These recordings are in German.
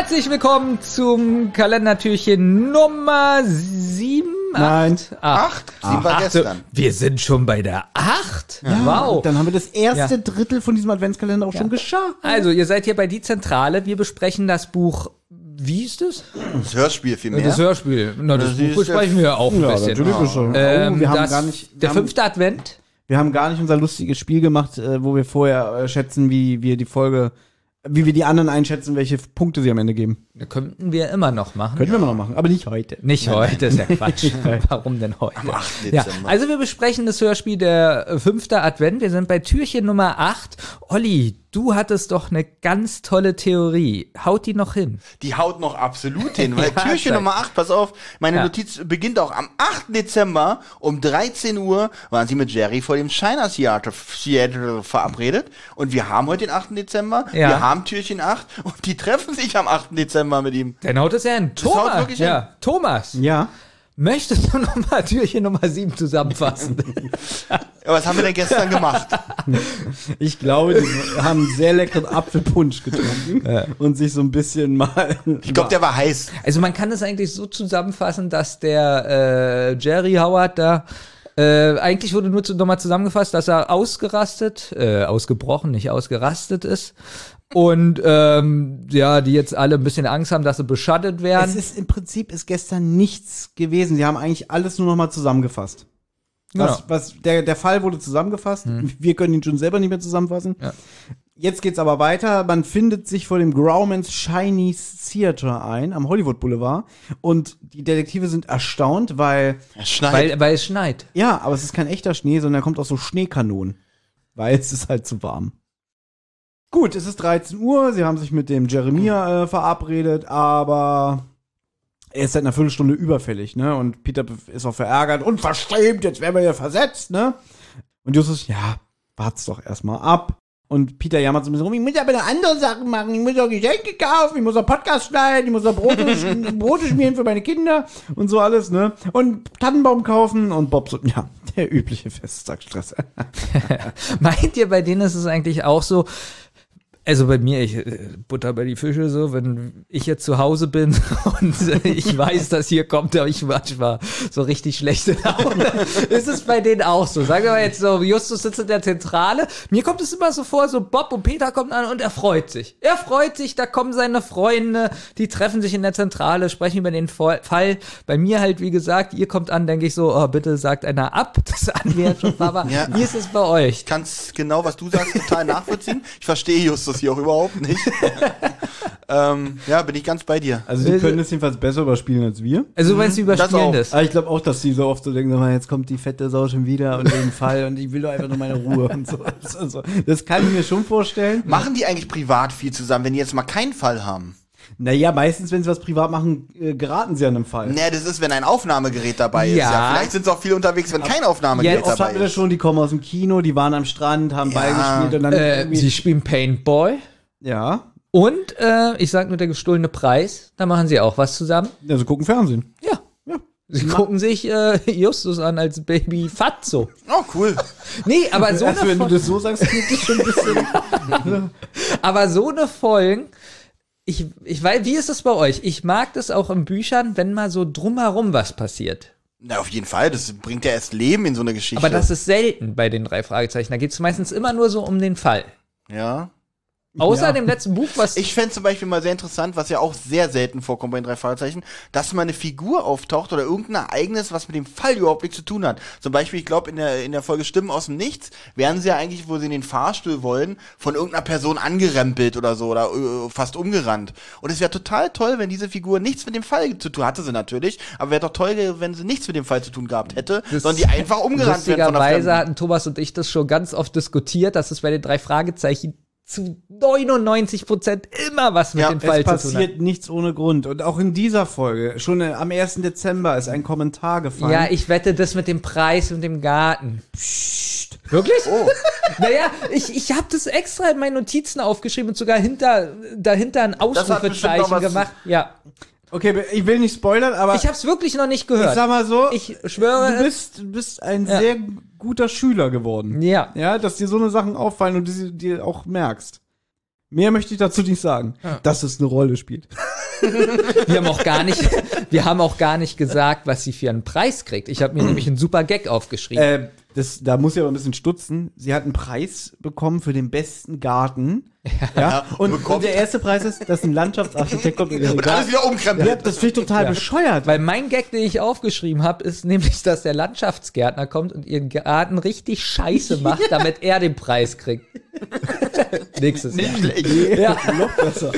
Herzlich willkommen zum Kalendertürchen Nummer 7. Nein. Acht. Sieben war Acht. gestern. Wir sind schon bei der 8. wow. Dann haben wir das erste Ja. Drittel von diesem Adventskalender auch schon geschafft. Also, ihr seid hier bei die Zentrale. Wir besprechen das Buch. Wie ist es? Das Hörspiel vielmehr. Das Hörspiel. Na, das, Das Buch besprechen wir ja auch ein Ja, bisschen. natürlich. Ähm, oh, wir haben das, gar nicht, wir der haben, fünfte Advent. wir haben gar nicht unser lustiges Spiel gemacht, äh, wo wir vorher äh, schätzen, wie wir die Folge, wie wir die anderen einschätzen, welche Punkte sie am Ende geben. Das könnten wir immer noch machen. Könnten wir mal noch machen, aber nicht heute. Nicht heute, ist ja Quatsch. Warum denn heute? Am 8. Ja, also wir besprechen das Hörspiel der fünfte Advent. Wir sind bei Türchen Nummer 8. Olli, du hattest doch eine ganz tolle Theorie. Haut die noch hin? Die haut noch absolut hin, weil Ja, Türchen. Nummer 8, pass auf, meine Ja. Notiz beginnt auch am 8. Dezember um 13 Uhr waren sie mit Jerry vor dem China Theater, Theater verabredet und wir haben heute den 8. Dezember, Ja. wir haben Türchen 8 und die treffen sich am 8. Dezember mit ihm. Dann haut es ja hin. Thomas, wirklich ja, Thomas, Ja. möchtest du noch mal Türchen Nummer 7 zusammenfassen? Aber was haben wir denn gestern gemacht? Ich glaube, die haben sehr leckeren Apfelpunsch getrunken und sich so ein bisschen mal. Ich glaube, der war heiß. also man kann es eigentlich so zusammenfassen, dass der äh, Jerry Howard da äh, eigentlich wurde nur zu, nochmal zusammengefasst, dass er ausgerastet, äh, ausgebrochen, nicht ausgerastet ist. Und ähm, ja, die jetzt alle ein bisschen Angst haben, dass sie beschattet werden. Es ist im Prinzip ist gestern nichts gewesen. Sie haben eigentlich alles nur noch mal zusammengefasst. Was, Genau. was, der, der Fall wurde zusammengefasst. Wir können ihn schon selber nicht mehr zusammenfassen. Ja. Jetzt geht's aber weiter. Man findet sich vor dem Grauman's Chinese Theater ein, am Hollywood Boulevard. Und die Detektive sind erstaunt, weil, Es schneit. weil, weil es schneit. ja, aber es ist kein echter Schnee, sondern er kommt aus so Schneekanonen. Weil es ist halt zu warm. Gut, es ist 13 Uhr. Sie haben sich mit dem Jeremia äh, verabredet, aber er ist seit einer Viertelstunde überfällig, ne? Und Peter ist auch verärgert und verstimmt, jetzt werden wir hier versetzt, ne? Und Justus, ja, wart's doch erstmal ab. Und Peter jammert so ein bisschen rum, ich muss aber noch andere Sachen machen, ich muss auch Geschenke kaufen, ich muss auch Podcast schneiden, ich muss auch Brote, Brote schmieren für meine Kinder und so alles, ne? Und Tannenbaum kaufen und Bob so, ja, der übliche Festtagsstress. Meint ihr, bei denen ist es eigentlich auch so? Also bei mir, ich äh, butter bei die Fische so, wenn ich jetzt zu Hause bin und äh, ich weiß, dass hier kommt, aber ich manchmal so richtig schlechte Laune. ist es bei denen auch so? Sagen wir mal jetzt so, Justus sitzt in der Zentrale. Mir kommt es immer so vor, so Bob und Peter kommen an und er freut sich. Er freut sich, da kommen seine Freunde, die treffen sich in der Zentrale, sprechen über den Fall. Bei mir halt, wie gesagt, ihr kommt an, denke ich so, oh, bitte sagt einer ab. Das ja schon, Papa. Ja. Wie ist es bei euch? Ich kann genau, was du sagst, total nachvollziehen. Ich verstehe Justus hier auch überhaupt nicht. ähm, ja, bin ich ganz bei dir. Also die können es jedenfalls besser überspielen als wir. Also, wenn sie überspielen auch. das. Aber ich glaube auch, dass die so oft so denken, "Ah, jetzt kommt die fette Sau schon wieder und den Fall und ich will doch einfach nur meine Ruhe und so. Also, das kann ich mir schon vorstellen. Machen die eigentlich privat viel zusammen, wenn die jetzt mal keinen Fall haben? Naja, meistens, wenn sie was privat machen, äh, geraten sie an einem Fall. Naja, das ist, wenn ein Aufnahmegerät dabei ist. Ja. Ja. Vielleicht sind sie auch viel unterwegs, wenn kein Aufnahmegerät Oft dabei hatten wir das ist. schon, die kommen aus dem Kino, die waren am Strand, haben Ja. Ball gespielt und dann Äh, irgendwie, sie spielen Paintball. ja, Und, äh, ich sag nur der gestohlene Preis. Da machen sie auch was zusammen. also gucken Fernsehen. Ja. Ja. Sie gucken sich äh, Justus an als Baby Fatso. Oh, cool. Nee, aber so, Also, eine, wenn du das so sagst, klingt das schon ein bisschen. aber so eine Folgen. Ich, ich weiß, wie ist es bei euch? Ich mag das auch in Büchern, wenn mal so drumherum was passiert. Na, auf jeden Fall. Das bringt ja erst Leben in so eine Geschichte. Aber das ist selten bei den drei Fragezeichen. Da geht es meistens immer nur so um den Fall. ja. Außer Ja. dem letzten Buch, was Ich fände zum Beispiel mal sehr interessant, was ja auch sehr selten vorkommt bei den drei Fragezeichen, dass mal eine Figur auftaucht oder irgendein Ereignis, was mit dem Fall überhaupt nichts zu tun hat. Zum Beispiel, ich glaube, in der, in der Folge Stimmen aus dem Nichts werden sie ja eigentlich, wo sie in den Fahrstuhl wollen, von irgendeiner Person angerempelt oder so oder äh, fast umgerannt. Und es wäre total toll, wenn diese Figur nichts mit dem Fall zu tun hatte sie natürlich, aber wäre doch toll, wenn sie nichts mit dem Fall zu tun gehabt hätte, sondern die einfach umgerannt der Lustigerweise hatten Thomas und ich das schon ganz oft diskutiert, dass es bei den drei Fragezeichen zu 99 Prozent immer was mit Ja, dem Es Fall zu tun hat. passiert nichts ohne Grund. Und auch in dieser Folge, schon am 1. Dezember ist ein Kommentar gefallen. Ja, ich wette das mit dem Preis und dem Garten. Psst. Wirklich? Oh. Naja, ich, ich habe das extra in meinen Notizen aufgeschrieben und sogar hinter, dahinter ein Ausrufezeichen gemacht. Ja. Okay, ich will nicht spoilern, aber Ich habe es wirklich noch nicht ich gehört. sag mal so, Ich schwöre. du bist, du bist ein Ja. sehr guter Schüler geworden. ja. Ja, dass dir so eine Sachen auffallen und du sie dir auch merkst. Mehr möchte ich dazu nicht sagen, dass es eine Rolle spielt. Wir haben auch gar nicht, wir haben auch gar nicht gesagt, was sie für einen Preis kriegt. Ich habe mir nämlich einen super Gag aufgeschrieben. Äh, das, da muss ich aber ein bisschen stutzen. Sie hat einen Preis bekommen für den besten Garten. Ja. Und, bekommt- und der erste Preis ist, dass ein Landschaftsarchitekt kommt in ihren Und alles Garten. wieder umkrempelt. Ja, das finde ich total bescheuert. Weil mein Gag, den ich aufgeschrieben habe, ist nämlich, dass der Landschaftsgärtner kommt und ihren Garten richtig scheiße macht, damit er den Preis kriegt. Nächstes Jahr. Ja. noch besser.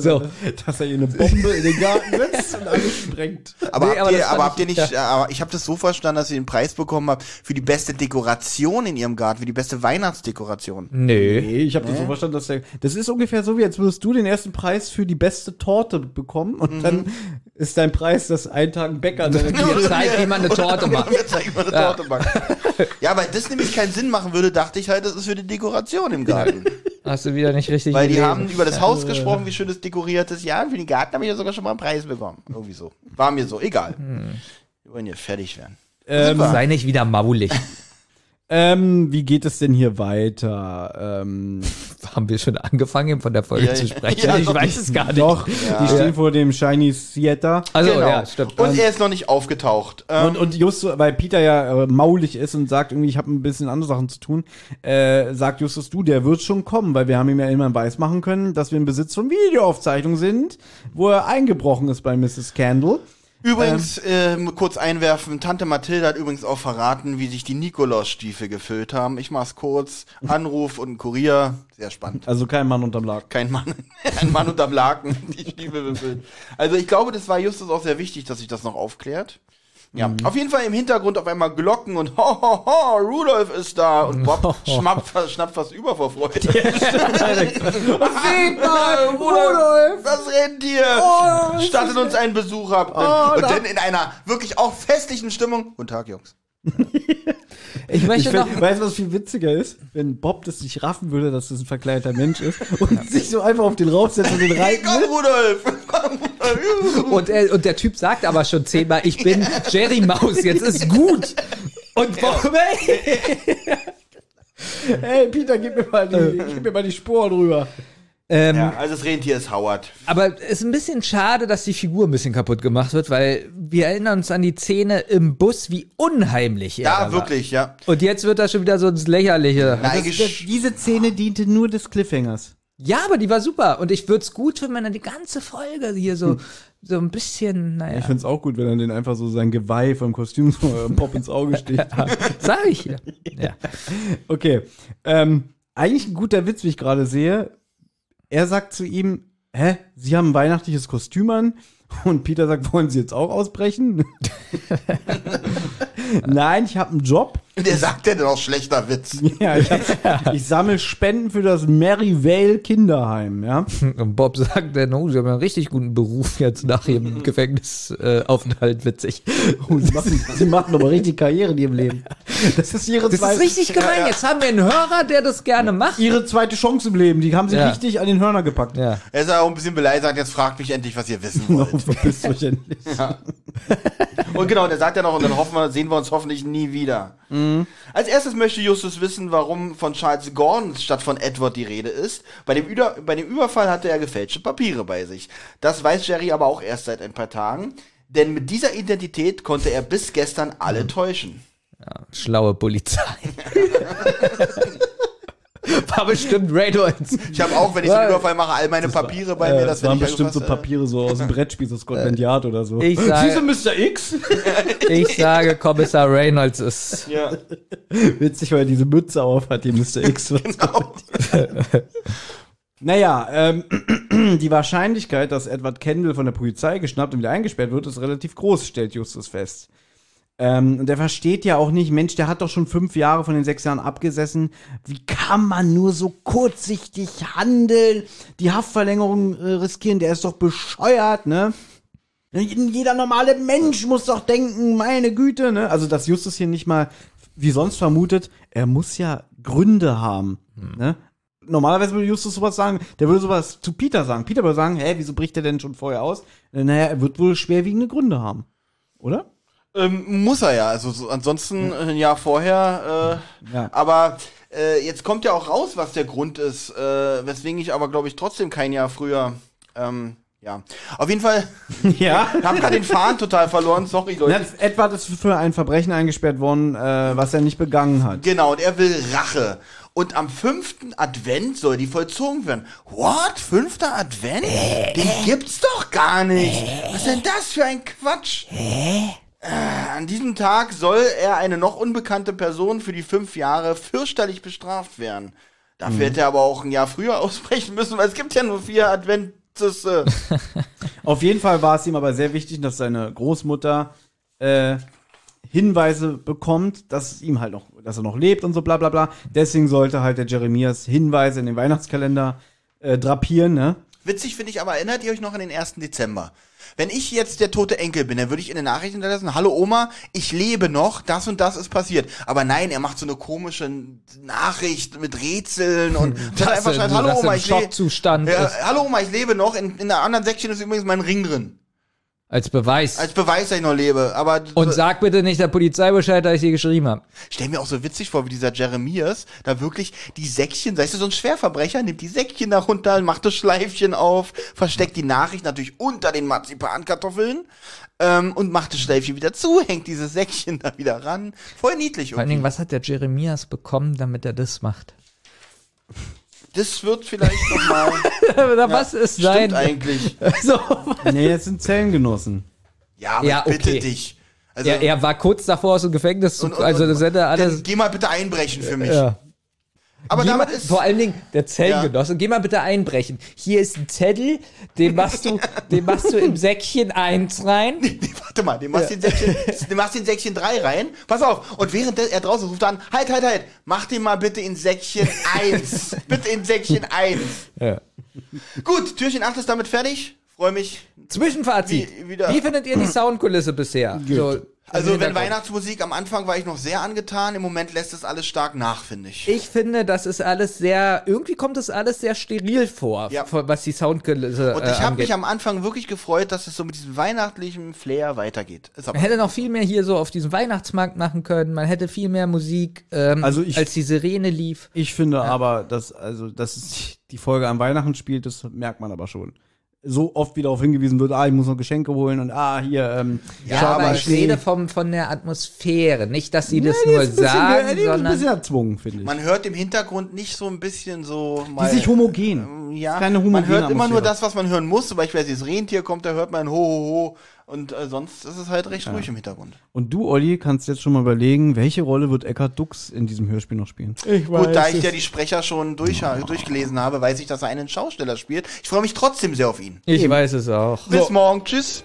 So. Dass er ihr eine Bombe in den Garten setzt und alles sprengt. Aber, Nee, habt, aber ihr, aber habt ihr ich- nicht, äh, aber ich habe das so verstanden, dass ihr den Preis bekommen habt für die beste Dekoration in ihrem Garten, für die beste Weihnachtsdekoration. Nö. Nee, ich habe das so verstanden, dass der. Das ist ungefähr so, wie als würdest du den ersten Preis für die beste Torte bekommen und dann ist dein Preis, dass ein Tag ein Bäcker Mir zeigt, wie man eine Torte macht. Mir zeigt, wie man eine Torte macht. Ja, weil das nämlich keinen Sinn machen würde, dachte ich halt, das ist für die Dekoration im Garten. Hast du wieder nicht richtig Weil die gelesen. haben über das Haus gesprochen, wie schön es dekoriert ist. Ja, und für den Garten habe ich ja sogar schon mal einen Preis bekommen. Irgendwie so. War mir so, egal. Wir wollen hier fertig werden. Ähm, Sei nicht wieder maulig. Ähm, wie geht es denn hier weiter? Ähm, haben wir schon angefangen, von der Folge Ja, zu ja. sprechen? Ja, ich doch. weiß es gar nicht. doch, Ja. die stehen vor dem Shiny Theater. Also, Genau. ja, stimmt. Und er ist noch nicht aufgetaucht. Ähm, Und, und Justus, weil Peter ja äh, maulig ist und sagt irgendwie, ich habe ein bisschen andere Sachen zu tun, äh, sagt Justus, du, der wird schon kommen, weil wir haben ihm ja immer weiß machen können, dass wir im Besitz von Videoaufzeichnungen sind, wo er eingebrochen ist bei Mrs. Candle. Übrigens, ähm, kurz einwerfen, Tante Mathilde hat übrigens auch verraten, wie sich die Nikolausstiefel gefüllt haben. Ich mach's kurz. Anruf und ein Kurier. Sehr spannend. Also kein Mann unterm Laken. Kein Mann, ein Mann unterm Laken, die Stiefel befüllt. Also ich glaube, das war Justus auch sehr wichtig, dass sich das noch aufklärt. Ja, auf jeden Fall im Hintergrund auf einmal Glocken und ho, ho, ho, Rudolf ist da und Bob schnappt, fast- schnappt fast über vor Freude. Seht mal, Rudolf, das Rentier, stattet uns einen Besuch ab. und dann in einer wirklich auch festlichen Stimmung. Guten Tag, Jungs. Ich Ich möchte noch. find, weißt du, was viel witziger ist? Wenn Bob das nicht raffen würde, dass das ein verkleideter Mensch ist und sich so einfach auf den raufsetzt und den reiten Komm, will. Rudolf! Komm, Rudolf! Und, er, und der Typ sagt aber schon zehnmal, ich bin Jerry Maus, jetzt ist gut. Und warum, ey? Hey, Peter, gib mir mal die, gib mir mal die Sporen rüber. Ähm, Ja, also das Rentier ist Howard. Aber es ist ein bisschen schade, dass die Figur ein bisschen kaputt gemacht wird, weil wir erinnern uns an die Szene im Bus, wie unheimlich er Ja, da war. wirklich, ja. Und jetzt wird das schon wieder so ins Lächerliche. Das, eigentlich- das, diese Szene diente nur des Cliffhangers. Ja, aber die war super. Und ich würde es gut finden, wenn er die ganze Folge hier so, so ein bisschen, naja, Ich find's auch gut, wenn er den einfach so sein Geweih vom Kostüm so äh, Pop ins Auge steht. sag ich hier. Ja. Okay. Ähm, eigentlich ein guter Witz, wie ich gerade sehe. Er sagt zu ihm, hä, Sie haben ein weihnachtliches Kostüm an? Und Peter sagt, wollen Sie jetzt auch ausbrechen? Nein, ich habe einen Job. Der sagt ja dann auch schlechter Witz. Ja, ich, hab, ich sammle Spenden für das Maryvale Kinderheim, ja. Und Bob sagt dann, oh, sie haben einen richtig guten Beruf jetzt nach ihrem Gefängnisaufenthalt, äh, Aufenthalt, witzig. Oh, sie, machen, sie machen aber richtig Karriere in ihrem Leben. Das ist ihre, Das ist zweite, richtig gemein. Jetzt haben wir einen Hörer, der das gerne macht. ihre zweite Chance im Leben. Die haben sie Ja. richtig an den Hörner gepackt. Ja. Er ist auch ein bisschen beleidigt, sagt, jetzt fragt mich endlich, was ihr wissen wollt. Verpisst euch endlich. Und genau, der sagt ja noch, und dann hoffen wir, sehen wir uns hoffentlich nie wieder. Als erstes möchte Justus wissen, warum von Charles Gordon statt von Edward die Rede ist. Bei dem, Üder, bei dem Überfall hatte er gefälschte Papiere bei sich. Das weiß Jerry aber auch erst seit ein paar Tagen. Denn mit dieser Identität konnte er bis gestern alle täuschen. Schlaue Polizei. War bestimmt Reynolds. Ich habe auch, wenn ich einen Überfall mache, all meine Papiere bei mir. Äh, Das das waren wenn ich bestimmt so Papiere so aus dem Brettspiel, so Scotland Yard oder so. Ich sage- Mr. X? Ich sage, Kommissar Reynolds ist. Ja. Witzig, weil er diese Mütze auf hat, die Mr. X. Genau. Naja, ähm, die Wahrscheinlichkeit, dass Edward Kendall von der Polizei geschnappt und wieder eingesperrt wird, ist relativ groß, stellt Justus fest. Ähm, und er versteht ja auch nicht, Mensch, der hat doch schon fünf Jahre von den sechs Jahren abgesessen. Wie kann man nur so kurzsichtig handeln? Die Haftverlängerung äh, riskieren, der ist doch bescheuert, ne? Jeder normale Mensch muss doch denken, meine Güte, ne? Also, dass Justus hier nicht mal, wie sonst vermutet, er muss ja Gründe haben, ne? Normalerweise würde Justus sowas sagen, der würde sowas zu Peter sagen. Peter würde sagen, hä, wieso bricht er denn schon vorher aus? Naja, er wird wohl schwerwiegende Gründe haben. Oder? Ähm, muss er ja. Also so, ansonsten äh, ein Jahr vorher. Äh, Ja. Aber äh, jetzt kommt ja auch raus, was der Grund ist, äh, weswegen ich aber, glaube ich, trotzdem kein Jahr früher ähm, Ja. Auf jeden Fall, Ja. ich habe gerade den Faden total verloren. Sorry, Leute. Na, Edward ist für ein Verbrechen eingesperrt worden, äh, was er nicht begangen hat. Genau, und er will Rache. Und am fünften Advent soll die vollzogen werden. What? Fünfter Advent? Den gibt's doch gar nicht. Was ist denn das für ein Quatsch? Äh, An diesem Tag soll er eine noch unbekannte Person für die fünf Jahre fürchterlich bestraft werden. Dafür hätte er aber auch ein Jahr früher ausbrechen müssen, weil es gibt ja nur vier Adventisse. Auf jeden Fall war es ihm aber sehr wichtig, dass seine Großmutter äh, Hinweise bekommt, dass ihm halt noch, dass er noch lebt und so bla bla bla. Deswegen sollte halt der Jeremias Hinweise in den Weihnachtskalender äh, drapieren, ne? Witzig finde ich aber, erinnert ihr euch noch an den 1. Dezember? Wenn ich jetzt der tote Enkel bin, dann würde ich in den Nachrichten hinterlassen, hallo Oma, ich lebe noch, das und das ist passiert. Aber nein, er macht so eine komische Nachricht mit Rätseln und hat einfach schreibt, hallo Oma, ich lebe. Ja, hallo Oma, ich lebe noch. In, in der anderen Säckchen ist übrigens mein Ring drin. Als Beweis. Als Beweis, dass ich noch lebe. Aber und sag bitte nicht der Polizei Bescheid, dass ich sie geschrieben habe. stell mir auch so witzig vor, wie dieser Jeremias da wirklich die Säckchen, weißt du, so ein Schwerverbrecher nimmt die Säckchen da runter, macht das Schleifchen auf, versteckt die Nachricht natürlich unter den Marzipankartoffeln ähm, und macht das Schleifchen wieder zu, hängt dieses Säckchen da wieder ran. Voll niedlich. Vor allen irgendwie. Dingen, was hat der Jeremias bekommen, damit er das macht? Das wird vielleicht nochmal. Oder was ist sein? Stimmt eigentlich. So. Nee, jetzt sind Zellengenossen. Ja, aber Ja, ich bitte okay. dich. Also, Er, er war kurz davor aus dem Gefängnis zu, und- und- also das hätte er dann alles. geh mal bitte einbrechen für mich. Ja. Aber Geh damit mal, ist. vor allen Dingen der Zellengenosse, geh mal bitte einbrechen. Hier ist ein Zettel, den machst du, den machst du im Säckchen 1 rein. Nee, warte mal, den machst, den Säckchen, den machst den Säckchen 3 rein. Pass auf. Und während er draußen ruft an, halt, halt, halt, mach den mal bitte in Säckchen 1. bitte in Säckchen 1. Ja. Gut, Türchen 8 ist damit fertig. Freue mich. Zwischenfazit. Wie- Wie, wieder- findet ihr die Soundkulisse bisher? So, Also, im wenn. Weihnachtsmusik am Anfang war ich noch sehr angetan. Im Moment lässt es alles stark nach, finde ich. Ich finde, das ist alles sehr, irgendwie kommt das alles sehr steril vor, Ja. was die Soundkulisse Und äh, ich habe mich am Anfang wirklich gefreut, dass es so mit diesem weihnachtlichen Flair weitergeht. Man hätte noch viel mehr hier so auf diesem Weihnachtsmarkt machen können. Man hätte viel mehr Musik, ähm, Also ich- als die Sirene lief. Ich finde aber, dass, also, dass es die Folge an Weihnachten spielt, das merkt man aber schon. So oft wie darauf hingewiesen wird, ah, ich muss noch Geschenke holen und ah, hier, ähm, Ja, schau aber ich Schnee. rede vom, von der Atmosphäre. Nicht, dass sie das Ja, die nur ist ein bisschen, sagen, die ist ein sondern bisschen erzwungen, finde ich. man hört im Hintergrund nicht so ein bisschen so die mal. ist nicht homogen. Ja, Keine man hört immer nur das, was man hören muss. Zum Beispiel, als das Rentier kommt, da hört man ho, ho, ho. Und äh, sonst ist es halt recht ruhig im Hintergrund. Und du, Olli, kannst jetzt schon mal überlegen, welche Rolle wird Eckhard Dux in diesem Hörspiel noch spielen? ich Gut, da ich ja die Sprecher schon durch, durchgelesen habe, weiß ich, dass er einen Schausteller spielt. Ich freue mich trotzdem sehr auf ihn. Ich weiß es auch. Bis morgen. Tschüss.